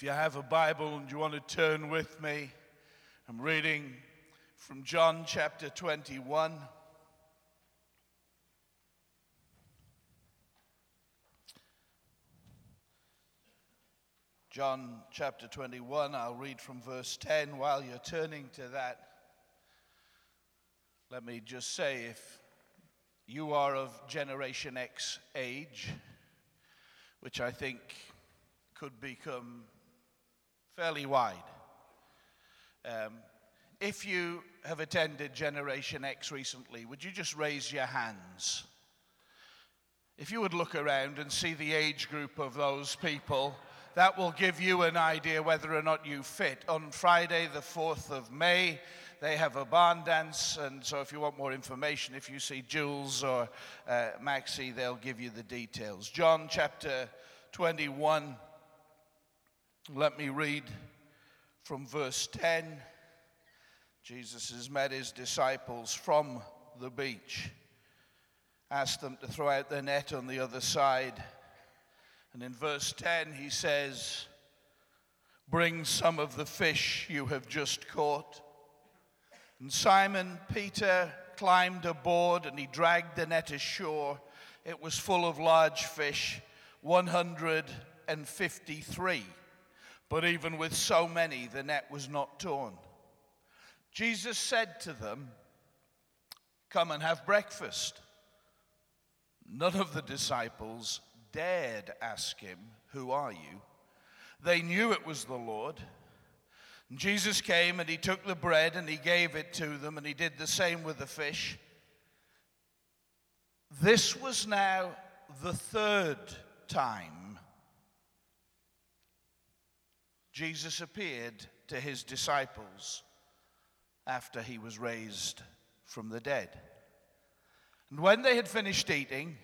If you have a Bible and you want to turn with me, I'm reading from John chapter 21. John chapter 21, I'll read from verse 10 while you're turning to that. Let me just say if you are of Generation X age, which I think could become fairly wide. Um, if you have attended Generation X recently, would you just raise your hands? If you would look around and see the age group of those people, that will give you an idea whether or not you fit. On Friday, the 4th of May, they have a barn dance, and so if you want more information, if you see Jules or uh, Maxie, they'll give you the details. John chapter 21, let me read from verse 10. Jesus has met his disciples from the beach, asked them to throw out their net on the other side. And in verse 10, he says, Bring some of the fish you have just caught. And Simon Peter climbed aboard and he dragged the net ashore. It was full of large fish, 153. But even with so many, the net was not torn. Jesus said to them, Come and have breakfast. None of the disciples dared ask him, Who are you? They knew it was the Lord. And Jesus came and he took the bread and he gave it to them, and he did the same with the fish. This was now the third time Jesus appeared to his disciples after he was raised from the dead. And when they had finished eating,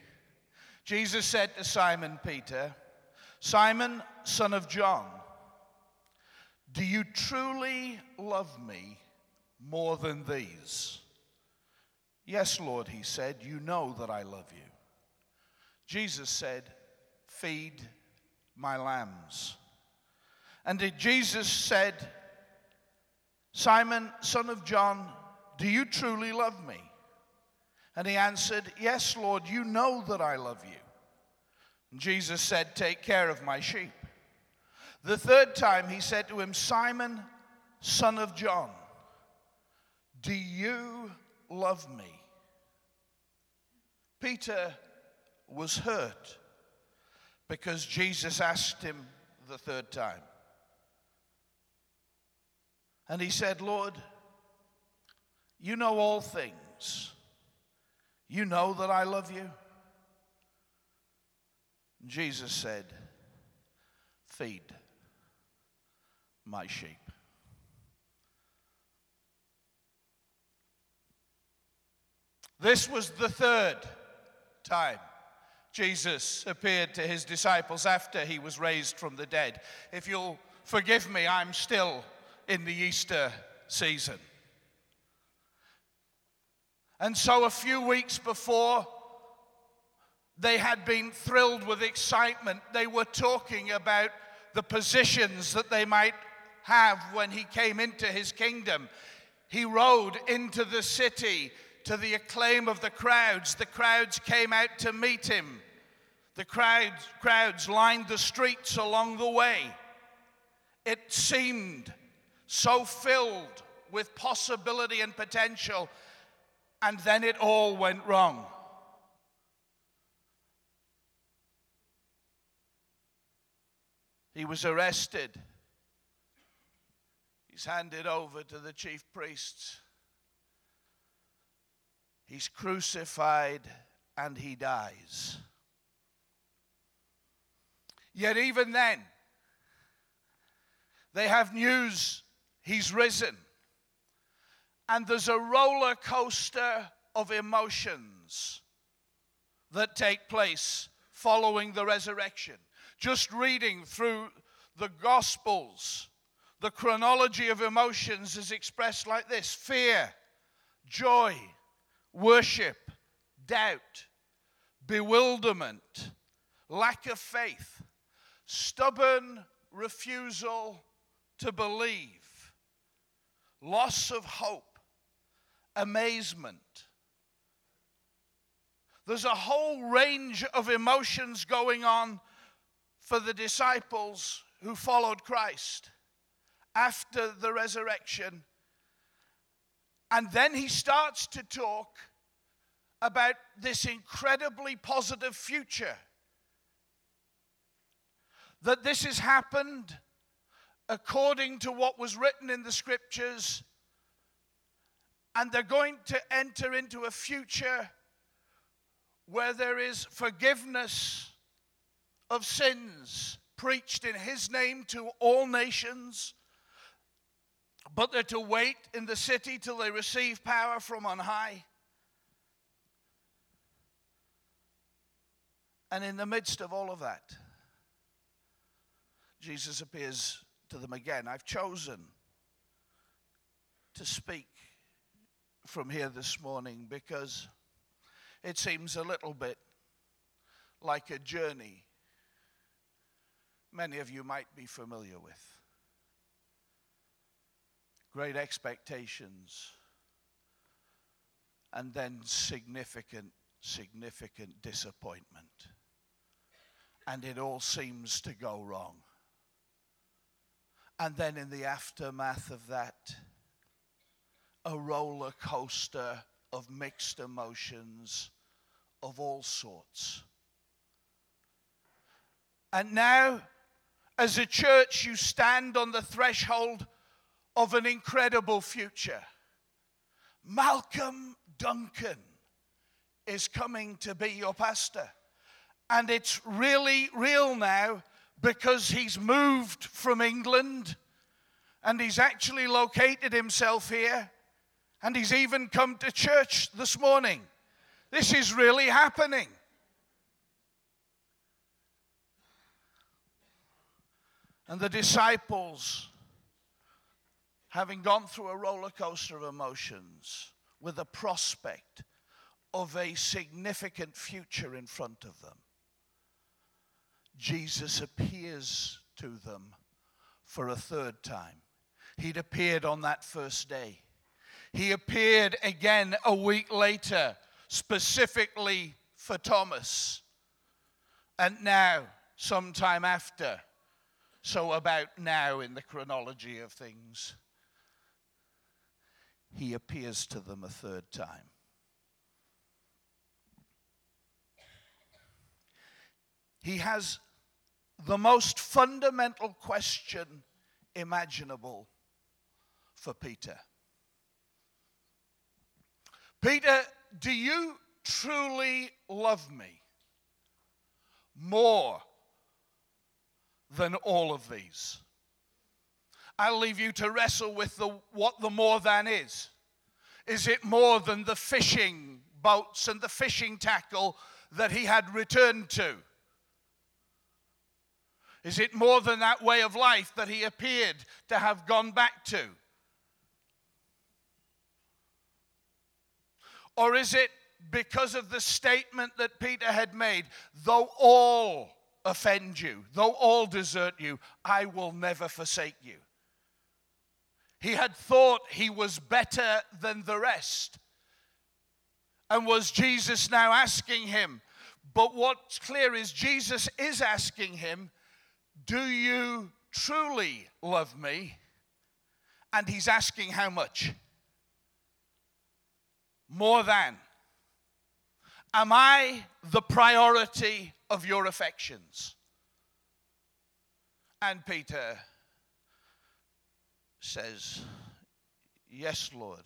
Jesus said to Simon Peter, Simon, son of John, do you truly love me more than these? Yes, Lord, he said, you know that I love you. Jesus said, Feed my lambs. And Jesus said, Simon, son of John, do you truly love me? And he answered, Yes, Lord, you know that I love you. And Jesus said, Take care of my sheep. The third time he said to him, Simon, son of John, do you love me? Peter was hurt because Jesus asked him the third time. And he said, Lord, you know all things. You know that I love you. Jesus said, Feed my sheep. This was the third time Jesus appeared to his disciples after he was raised from the dead. If you'll forgive me, I'm still in the Easter season. And so, a few weeks before, they had been thrilled with excitement. They were talking about the positions that they might have when he came into his kingdom. He rode into the city to the acclaim of the crowds. The crowds came out to meet him. The crowds, crowds lined the streets along the way. It seemed so filled with possibility and potential, and then it all went wrong. He was arrested. He's handed over to the chief priests. He's crucified and he dies. Yet, even then, they have news He's risen. And there's a roller coaster of emotions that take place following the resurrection. Just reading through the Gospels, the chronology of emotions is expressed like this fear, joy, worship, doubt, bewilderment, lack of faith, stubborn refusal to believe, loss of hope, amazement. There's a whole range of emotions going on for the disciples who followed Christ after the resurrection. And then he starts to talk about this incredibly positive future. That this has happened according to what was written in the scriptures, and they're going to enter into a future where there is forgiveness of sins preached in his name to all nations, but they're to wait in the city till they receive power from on high. And in the midst of all of that, Jesus appears to them again. I've chosen to speak from here this morning because it seems a little bit like a journey many of you might be familiar with. Great expectations, and then significant, significant disappointment. And it all seems to go wrong. And then in the aftermath of that, a roller coaster of mixed emotions of all sorts. And now, as a church, you stand on the threshold of an incredible future. Malcolm Duncan is coming to be your pastor. And it's really real now because he's moved from England and he's actually located himself here and he's even come to church this morning. This is really happening. And the disciples, having gone through a roller coaster of emotions with a prospect of a significant future in front of them, Jesus appears to them for a third time. He'd appeared on that first day. He appeared again a week later, specifically for Thomas. And now, sometime after, so about now in the chronology of things, he appears to them a third time. He has the most fundamental question imaginable for Peter. Peter, do you truly love me more than all of these? I'll leave you to wrestle with the, what the more than is. Is it more than the fishing boats and the fishing tackle that he had returned to? Is it more than that way of life that he appeared to have gone back to? Or is it because of the statement that Peter had made, though all offend you, though all desert you, I will never forsake you? He had thought he was better than the rest. And was Jesus now asking him? But what's clear is Jesus is asking him, do you truly love me? And he's asking how much? More than. Am I the priority of your affections? And Peter says, Yes, Lord,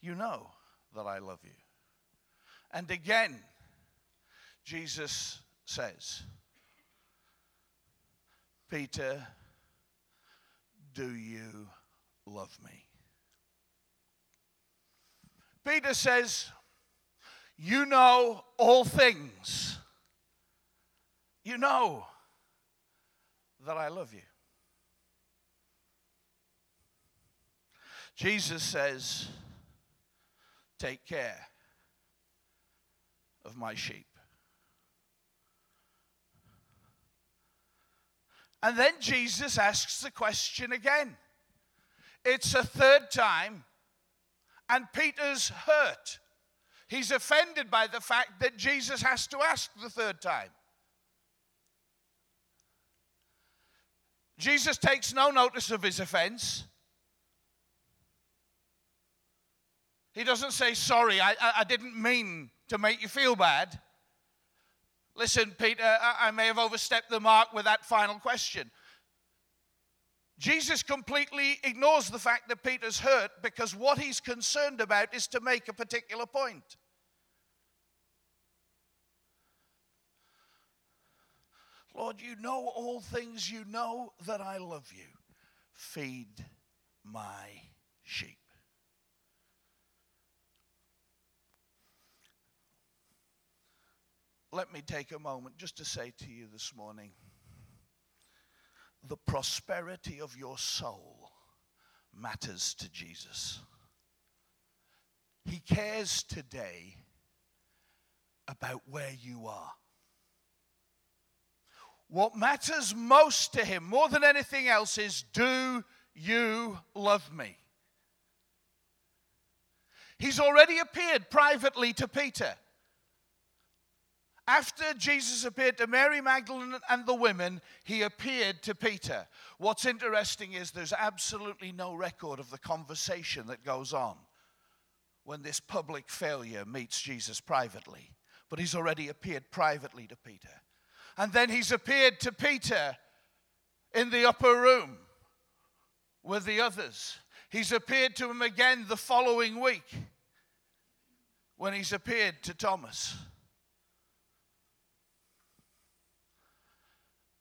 you know that I love you. And again, Jesus says, Peter, do you love me? Peter says, You know all things. You know that I love you. Jesus says, Take care of my sheep. And then Jesus asks the question again. It's a third time, and Peter's hurt. He's offended by the fact that Jesus has to ask the third time. Jesus takes no notice of his offense. He doesn't say, Sorry, I, I, didn't mean to make you feel bad. Listen, Peter, I, may have overstepped the mark with that final question. Jesus completely ignores the fact that Peter's hurt because what he's concerned about is to make a particular point. Lord, you know all things. You know that I love you. Feed my sheep. Let me take a moment just to say to you this morning the prosperity of your soul matters to Jesus. He cares today about where you are. What matters most to him, more than anything else, is do you love me? He's already appeared privately to Peter. After Jesus appeared to Mary Magdalene and the women, he appeared to Peter. What's interesting is there's absolutely no record of the conversation that goes on when this public failure meets Jesus privately. But he's already appeared privately to Peter. And then he's appeared to Peter in the upper room with the others. He's appeared to him again the following week when he's appeared to Thomas.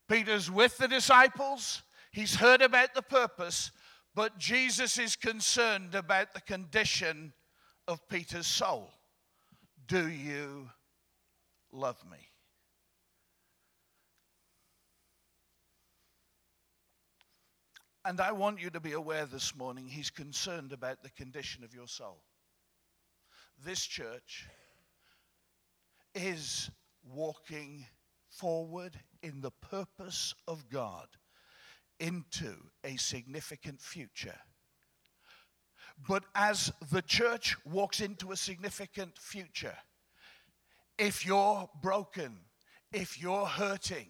Peter's with the disciples, he's heard about the purpose, but Jesus is concerned about the condition of Peter's soul. Do you love me? And I want you to be aware this morning, he's concerned about the condition of your soul. This church is walking forward in the purpose of God into a significant future. But as the church walks into a significant future, if you're broken, if you're hurting,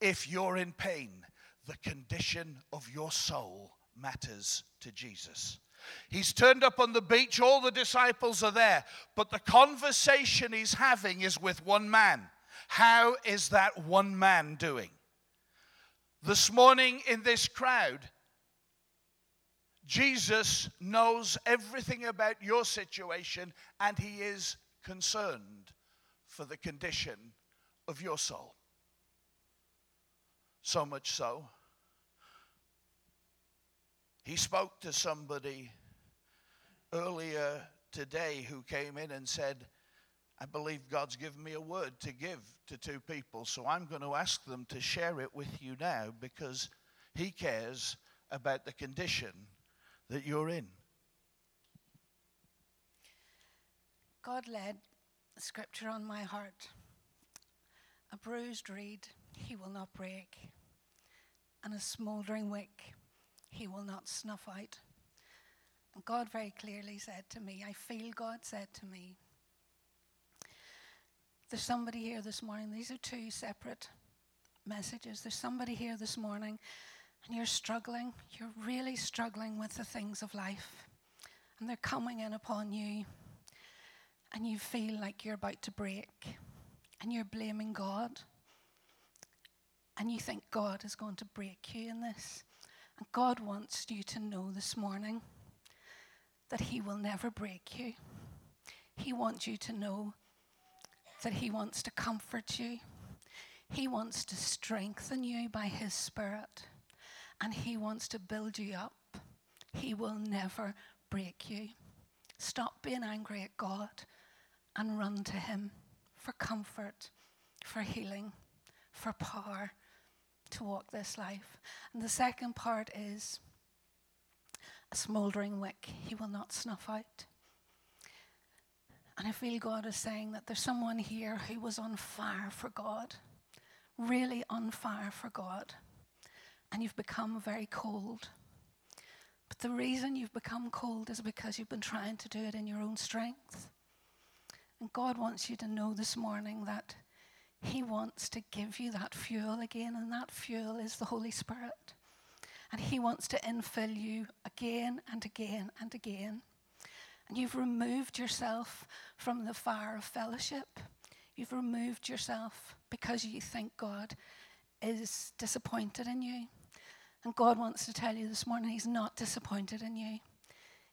if you're in pain, the condition of your soul matters to Jesus. He's turned up on the beach, all the disciples are there, but the conversation he's having is with one man. How is that one man doing? This morning in this crowd, Jesus knows everything about your situation and he is concerned for the condition of your soul. So much so, he spoke to somebody earlier today who came in and said, I believe God's given me a word to give to two people, so I'm going to ask them to share it with you now because He cares about the condition that you're in. God led scripture on my heart. A bruised reed he will not break, and a smouldering wick he will not snuff out. And God very clearly said to me, I feel God said to me, there's somebody here this morning. These are two separate messages. There's somebody here this morning and you're struggling. You're really struggling with the things of life. And they're coming in upon you. And you feel like you're about to break. And you're blaming God. And you think God is going to break you in this. And God wants you to know this morning that He will never break you. He wants you to know that He wants to comfort you. He wants to strengthen you by His Spirit. And He wants to build you up. He will never break you. Stop being angry at God and run to Him for comfort, for healing, for power to walk this life. And the second part is a smouldering wick He will not snuff out. And I feel God is saying that there's someone here who was on fire for God, really on fire for God. and you've become very cold. But the reason you've become cold is because you've been trying to do it in your own strength. And God wants you to know this morning that He wants to give you that fuel again, and that fuel is the Holy Spirit. And He wants to infill you again and again and again. And you've removed yourself from the fire of fellowship. You've removed yourself because you think God is disappointed in you. And God wants to tell you this morning He's not disappointed in you.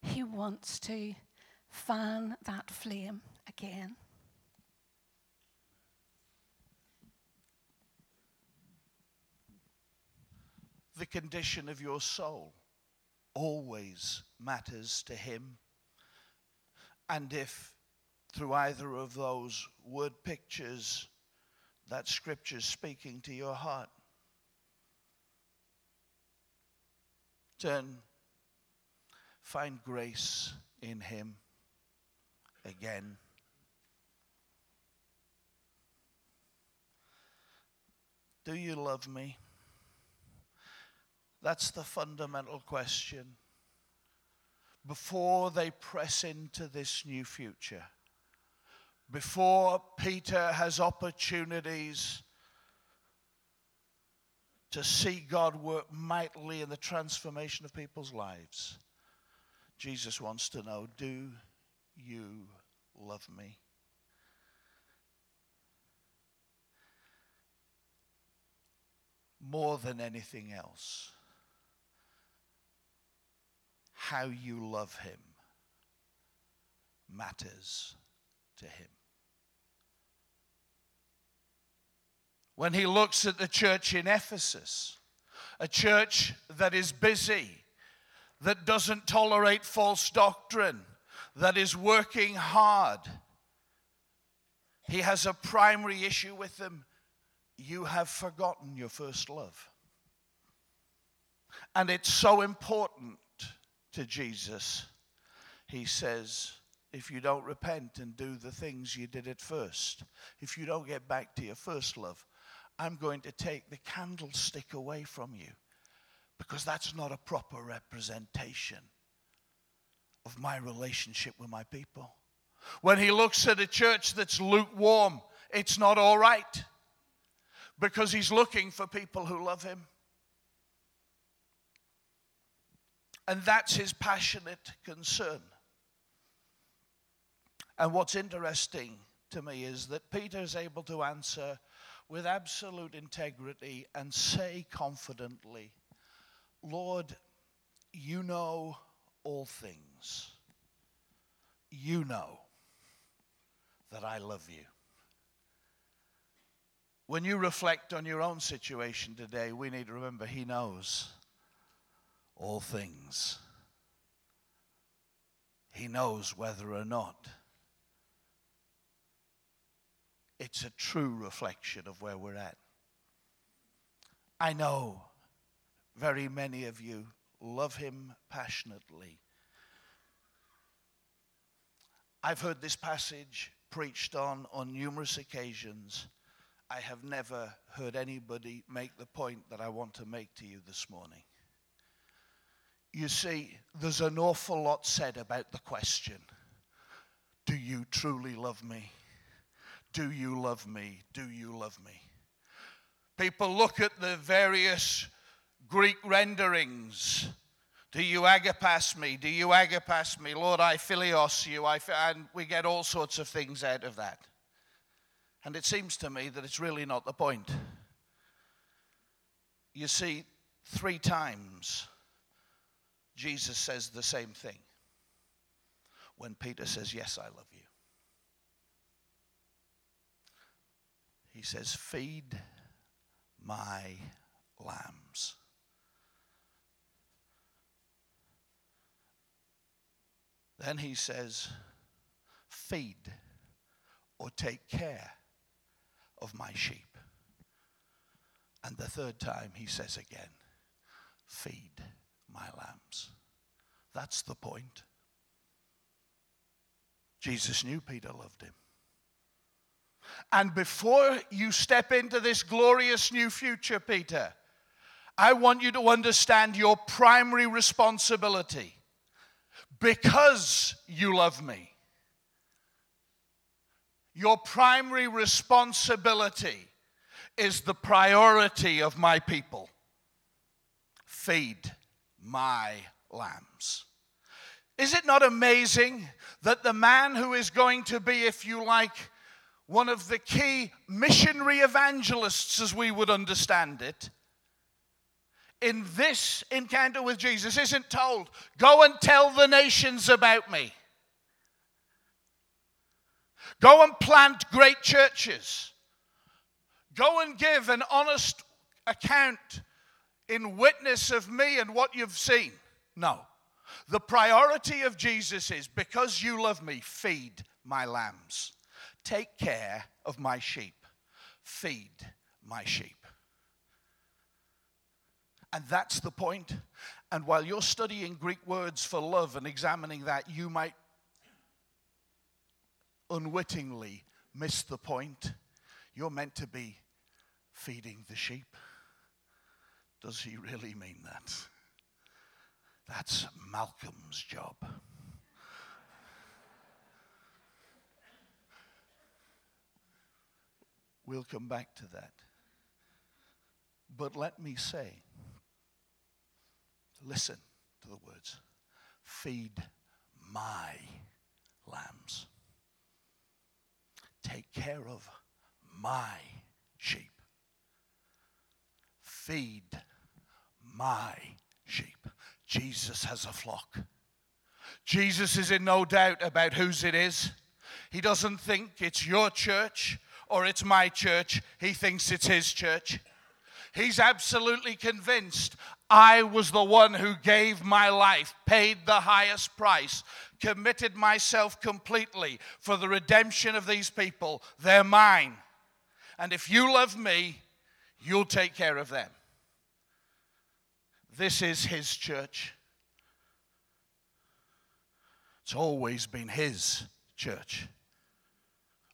He wants to fan that flame again. The condition of your soul always matters to Him. And if through either of those word pictures that scripture speaking to your heart, turn, find grace in Him again. Do you love me? That's the fundamental question. Before they press into this new future, before Peter has opportunities to see God work mightily in the transformation of people's lives, Jesus wants to know do you love me? More than anything else, how you love him matters to him. When he looks at the church in Ephesus, a church that is busy, that doesn't tolerate false doctrine, that is working hard. He has a primary issue with them. You have forgotten your first love. And it's so important to Jesus. He says, if you don't repent and do the things you did at first, if you don't get back to your first love, I'm going to take the candlestick away from you because that's not a proper representation of my relationship with my people. When he looks at a church that's lukewarm, it's not all right because he's looking for people who love him. And that's his passionate concern. And what's interesting to me is that Peter is able to answer with absolute integrity and say confidently, Lord, you know all things. You know that I love you. When you reflect on your own situation today, we need to remember He knows all things. He knows whether or not it's a true reflection of where we're at. I know very many of you love him passionately. I've heard this passage preached on on numerous occasions. I have never heard anybody make the point that I want to make to you this morning. You see, there's an awful lot said about the question Do you truly love me? Do you love me? Do you love me? People look at the various Greek renderings. Do you agapas me? Do you agapas me? Lord, I philios you. I, and we get all sorts of things out of that. And it seems to me that it's really not the point. You see, three times Jesus says the same thing. When Peter says, Yes, I love you. He says, Feed my lambs. Then he says, Feed or take care of my sheep. And the third time he says again, Feed my lambs. That's the point. Jesus knew Peter loved him. And before you step into this glorious new future, Peter, I want you to understand your primary responsibility because you love me. Your primary responsibility is the priority of my people. Feed my lambs. Is it not amazing that the man who is going to be, if you like, one of the key missionary evangelists, as we would understand it, in this encounter with Jesus isn't told, Go and tell the nations about me. Go and plant great churches. Go and give an honest account in witness of me and what you've seen. No. The priority of Jesus is because you love me, feed my lambs. Take care of my sheep. Feed my sheep. And that's the point. And while you're studying Greek words for love and examining that, you might unwittingly miss the point. You're meant to be feeding the sheep. Does he really mean that? That's Malcolm's job. We'll come back to that. But let me say, listen to the words feed my lambs, take care of my sheep, feed my sheep. Jesus has a flock. Jesus is in no doubt about whose it is. He doesn't think it's your church or it's my church. He thinks it's his church. He's absolutely convinced I was the one who gave my life, paid the highest price, committed myself completely for the redemption of these people. They're mine. And if you love me, you'll take care of them. This is his church. It's always been his church.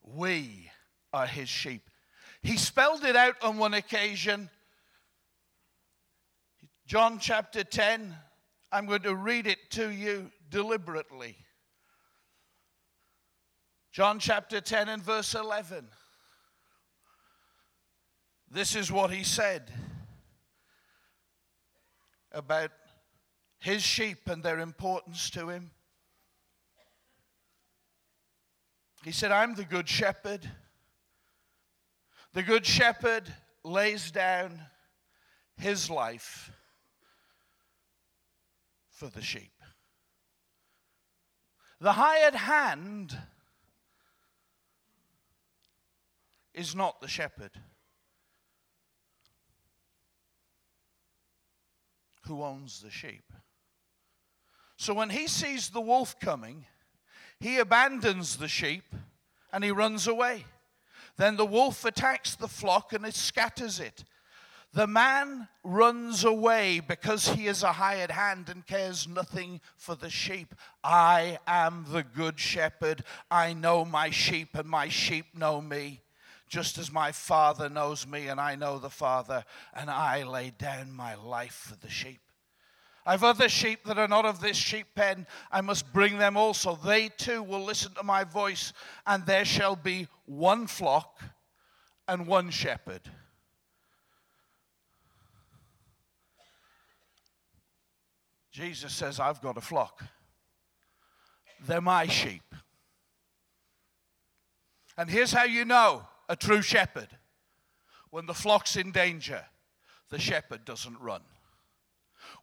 We are his sheep. He spelled it out on one occasion. John chapter 10. I'm going to read it to you deliberately. John chapter 10 and verse 11. This is what he said about his sheep and their importance to him. He said, I'm the good shepherd. The good shepherd lays down his life for the sheep. The hired hand is not the shepherd. Who owns the sheep. So when he sees the wolf coming, he abandons the sheep and he runs away. Then the wolf attacks the flock and it scatters it. The man runs away because he is a hired hand and cares nothing for the sheep. I am the good shepherd. I know my sheep, and my sheep know me just as my Father knows me and I know the Father, and I lay down my life for the sheep. I've other sheep that are not of this sheep pen. I must bring them also. They too will listen to my voice, and there shall be one flock and one shepherd. Jesus says, I've got a flock. They're my sheep. And here's how you know a true shepherd. When the flock's in danger, the shepherd doesn't run.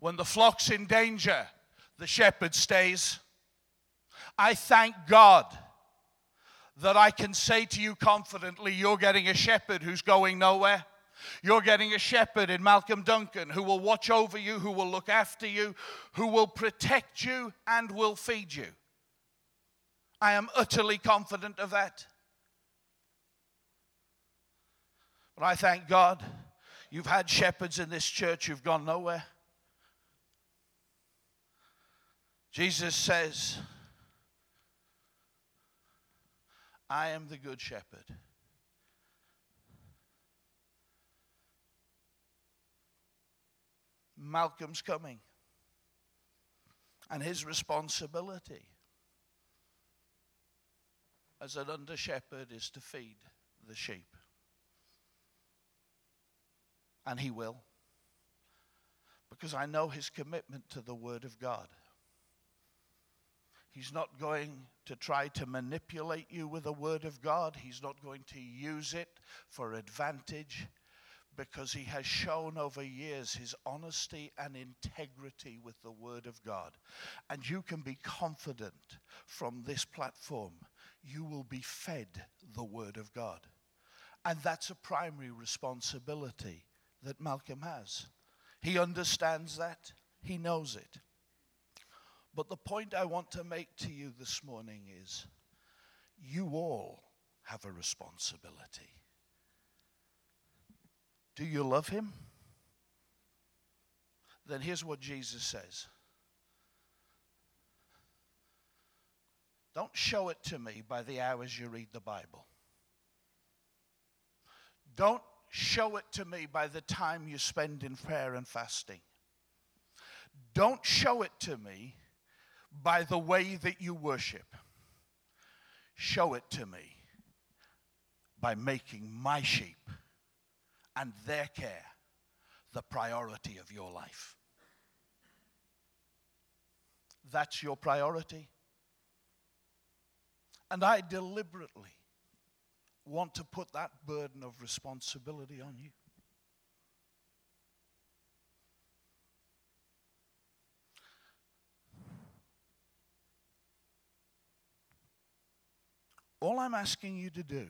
When the flock's in danger, the shepherd stays. I thank God that I can say to you confidently, you're getting a shepherd who's going nowhere. You're getting a shepherd in Malcolm Duncan who will watch over you, who will look after you, who will protect you, and will feed you. I am utterly confident of that. I thank God you've had shepherds in this church who've gone nowhere. Jesus says, I am the good shepherd. Malcolm's coming. And his responsibility as an under shepherd is to feed the sheep. And he will. Because I know his commitment to the Word of God. He's not going to try to manipulate you with the Word of God. He's not going to use it for advantage because he has shown over years his honesty and integrity with the Word of God. And you can be confident from this platform, you will be fed the Word of God. And that's a primary responsibility that Malcolm has. He understands that, he knows it. But the point I want to make to you this morning is you all have a responsibility. Do you love him? Then here's what Jesus says Don't show it to me by the hours you read the Bible. Don't show it to me by the time you spend in prayer and fasting. Don't show it to me by the way that you worship. Show it to me by making my sheep and their care the priority of your life. That's your priority. And I deliberately want to put that burden of responsibility on you. All I'm asking you to do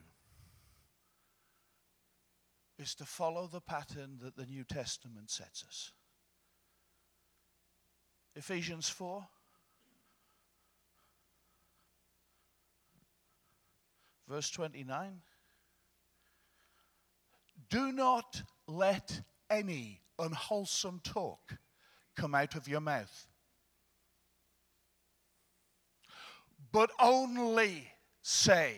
is to follow the pattern that the New Testament sets us. Ephesians 4. Verse 29. Do not let any unwholesome talk come out of your mouth, but only say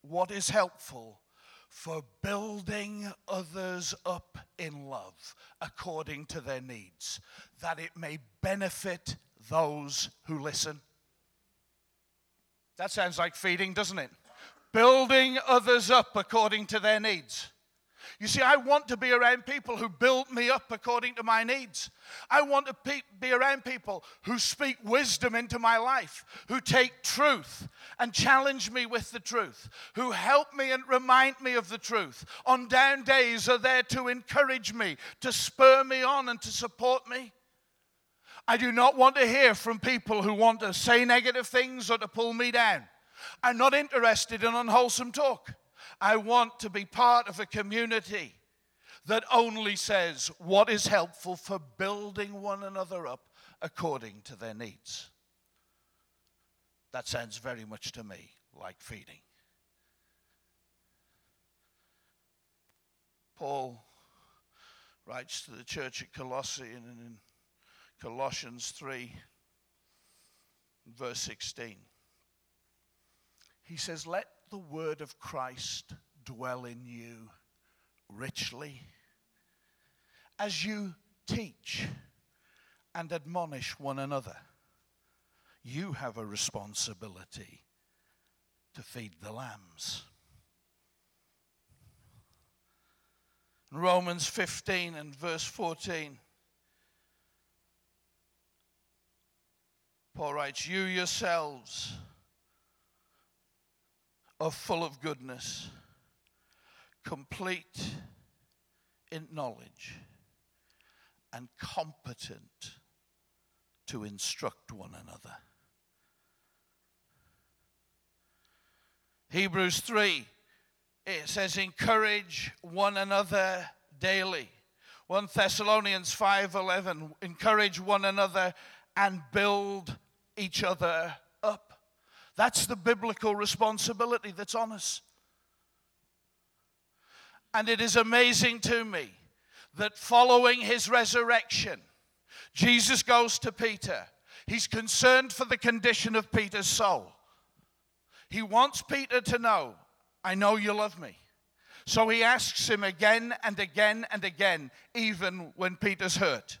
what is helpful for building others up in love according to their needs, that it may benefit those who listen. That sounds like feeding, doesn't it? Building others up according to their needs. You see, I want to be around people who build me up according to my needs. I want to be around people who speak wisdom into my life, who take truth and challenge me with the truth, who help me and remind me of the truth. On down days are there to encourage me, to spur me on, and to support me. I do not want to hear from people who want to say negative things or to pull me down. I'm not interested in unwholesome talk. I want to be part of a community that only says what is helpful for building one another up according to their needs. That sounds very much to me like feeding. Paul writes to the church at Colossae and in Colossians 3, verse 16. He says, Let the word of Christ dwell in you richly as you teach and admonish one another. You have a responsibility to feed the lambs. Romans 15 and verse 14. Paul writes, You yourselves are full of goodness, complete in knowledge, and competent to instruct one another. Hebrews 3, it says, encourage one another daily. 1 Thessalonians 5:11 encourage one another and build each other. That's the biblical responsibility that's on us. And it is amazing to me that following his resurrection, Jesus goes to Peter. He's concerned for the condition of Peter's soul. He wants Peter to know, I know you love me. So he asks him again and again and again, even when Peter's hurt.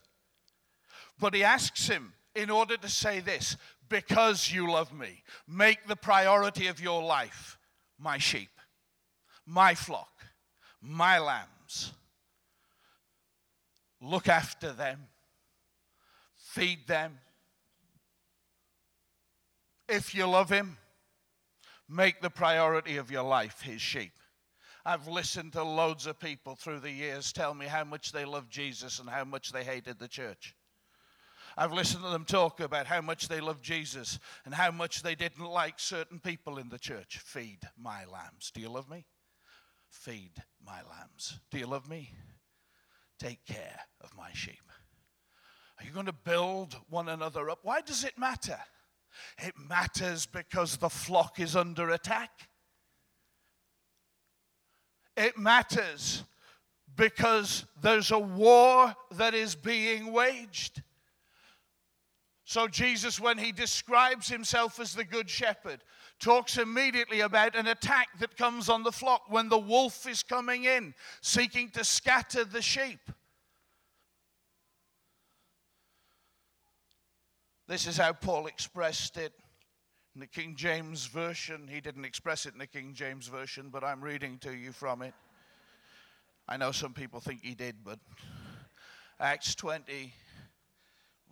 But he asks him in order to say this because you love me, make the priority of your life my sheep, my flock, my lambs. Look after them, feed them. If you love him, make the priority of your life his sheep. I've listened to loads of people through the years tell me how much they love Jesus and how much they hated the church. I've listened to them talk about how much they love Jesus and how much they didn't like certain people in the church. Feed my lambs. Do you love me? Feed my lambs. Do you love me? Take care of my sheep. Are you going to build one another up? Why does it matter? It matters because the flock is under attack. It matters because there's a war that is being waged. So, Jesus, when he describes himself as the Good Shepherd, talks immediately about an attack that comes on the flock when the wolf is coming in, seeking to scatter the sheep. This is how Paul expressed it in the King James Version. He didn't express it in the King James Version, but I'm reading to you from it. I know some people think he did, but Acts 20,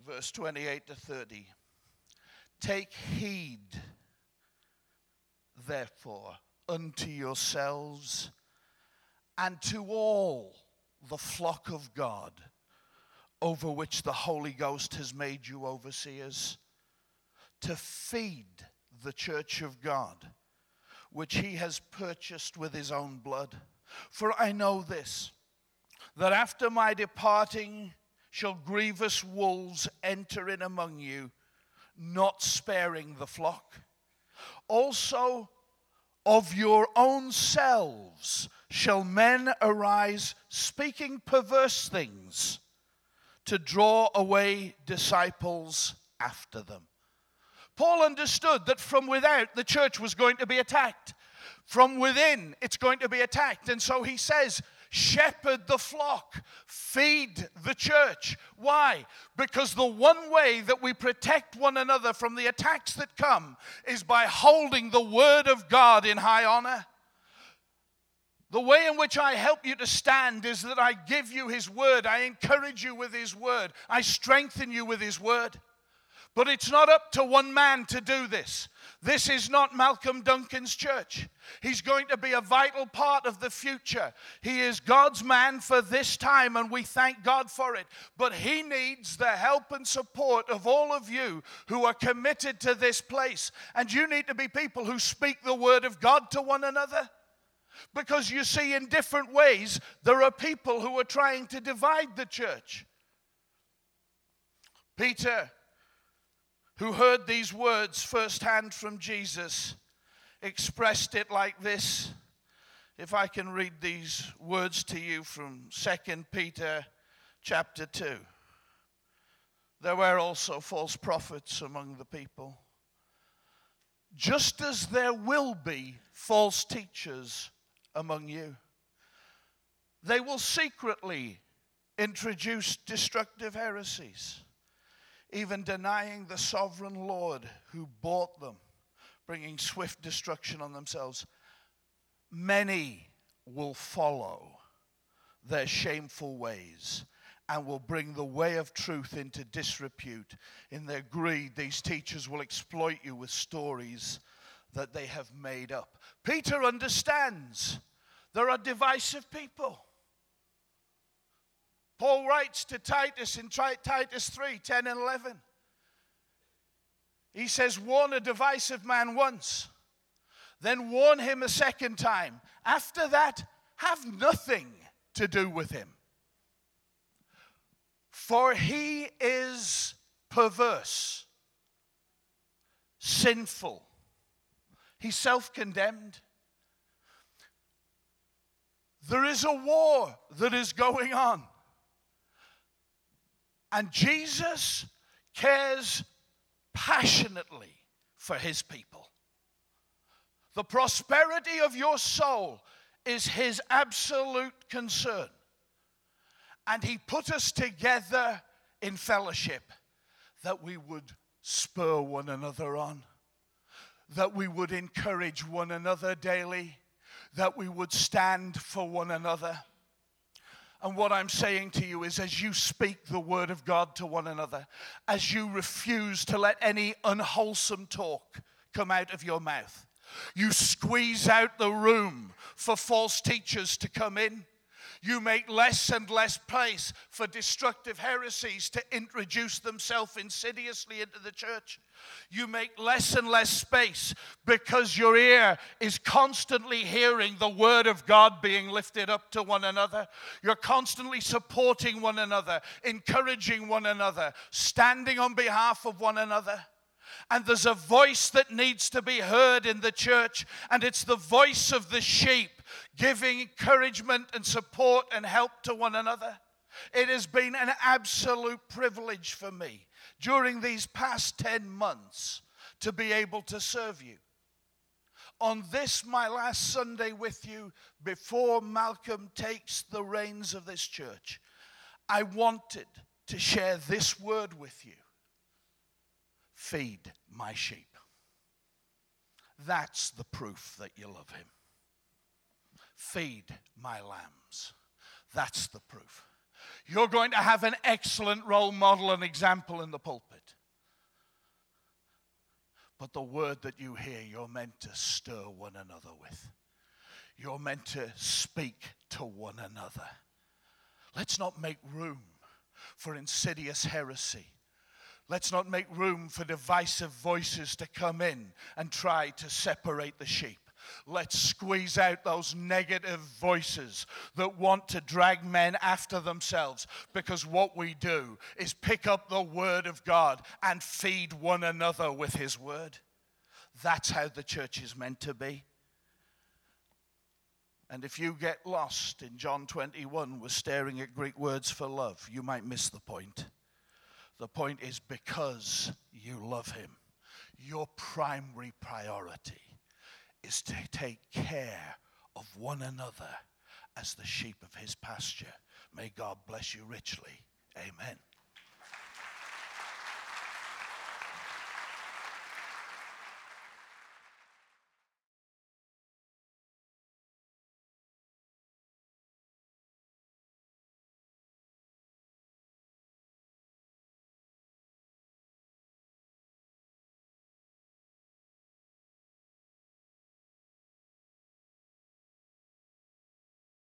verse 28 to 30. Take heed, therefore, unto yourselves and to all the flock of God over which the Holy Ghost has made you overseers to feed the church of God, which he has purchased with his own blood. For I know this, that after my departing, shall grievous wolves enter in among you, not sparing the flock. Also, of your own selves shall men arise speaking perverse things to draw away disciples after them. Paul understood that from without the church was going to be attacked. From within, it's going to be attacked. And so he says, shepherd the flock, feed the church. Why? Because the one way that we protect one another from the attacks that come is by holding the word of God in high honor. The way in which I help you to stand is that I give you His word. I encourage you with His word. I strengthen you with His word. But it's not up to one man to do this. This is not Malcolm Duncan's church. He's going to be a vital part of the future. He is God's man for this time, and we thank God for it. But he needs the help and support of all of you who are committed to this place. And you need to be people who speak the word of God to one another. Because you see, in different ways, there are people who are trying to divide the church. Peter who heard these words firsthand from Jesus, expressed it like this. If I can read these words to you from 2 Peter chapter 2. There were also false prophets among the people, just as there will be false teachers among you. They will secretly introduce destructive heresies even denying the sovereign Lord who bought them, bringing swift destruction on themselves. Many will follow their shameful ways and will bring the way of truth into disrepute. In their greed, these teachers will exploit you with stories that they have made up. Peter understands there are divisive people. Paul writes to Titus in Titus 3 10 and 11. He says, Warn a divisive man once, then warn him a second time. After that, have nothing to do with him. For he is perverse, sinful, he's self condemned. There is a war that is going on. And Jesus cares passionately for his people. The prosperity of your soul is his absolute concern. And he put us together in fellowship, that we would spur one another on, that we would encourage one another daily, that we would stand for one another. And what I'm saying to you is, as you speak the word of God to one another, as you refuse to let any unwholesome talk come out of your mouth, you squeeze out the room for false teachers to come in. You make less and less place for destructive heresies to introduce themselves insidiously into the church. You make less and less space because your ear is constantly hearing the word of God being lifted up to one another. You're constantly supporting one another, encouraging one another, standing on behalf of one another. And there's a voice that needs to be heard in the church, and it's the voice of the sheep giving encouragement and support and help to one another. It has been an absolute privilege for me during these past 10 months to be able to serve you. On this, my last Sunday with you, before Malcolm takes the reins of this church, I wanted to share this word with you feed my sheep. That's the proof that you love him. Feed my lambs. That's the proof. You're going to have an excellent role model and example in the pulpit. But the word that you hear, you're meant to stir one another with. You're meant to speak to one another. Let's not make room for insidious heresy. Let's not make room for divisive voices to come in and try to separate the sheep. Let's squeeze out those negative voices that want to drag men after themselves because what we do is pick up the Word of God and feed one another with His Word. That's how the church is meant to be. And if you get lost in John 21, we're staring at Greek words for love, you might miss the point. The point is because you love Him, your primary priority is to take care of one another as the sheep of His pasture. May God bless you richly. Amen.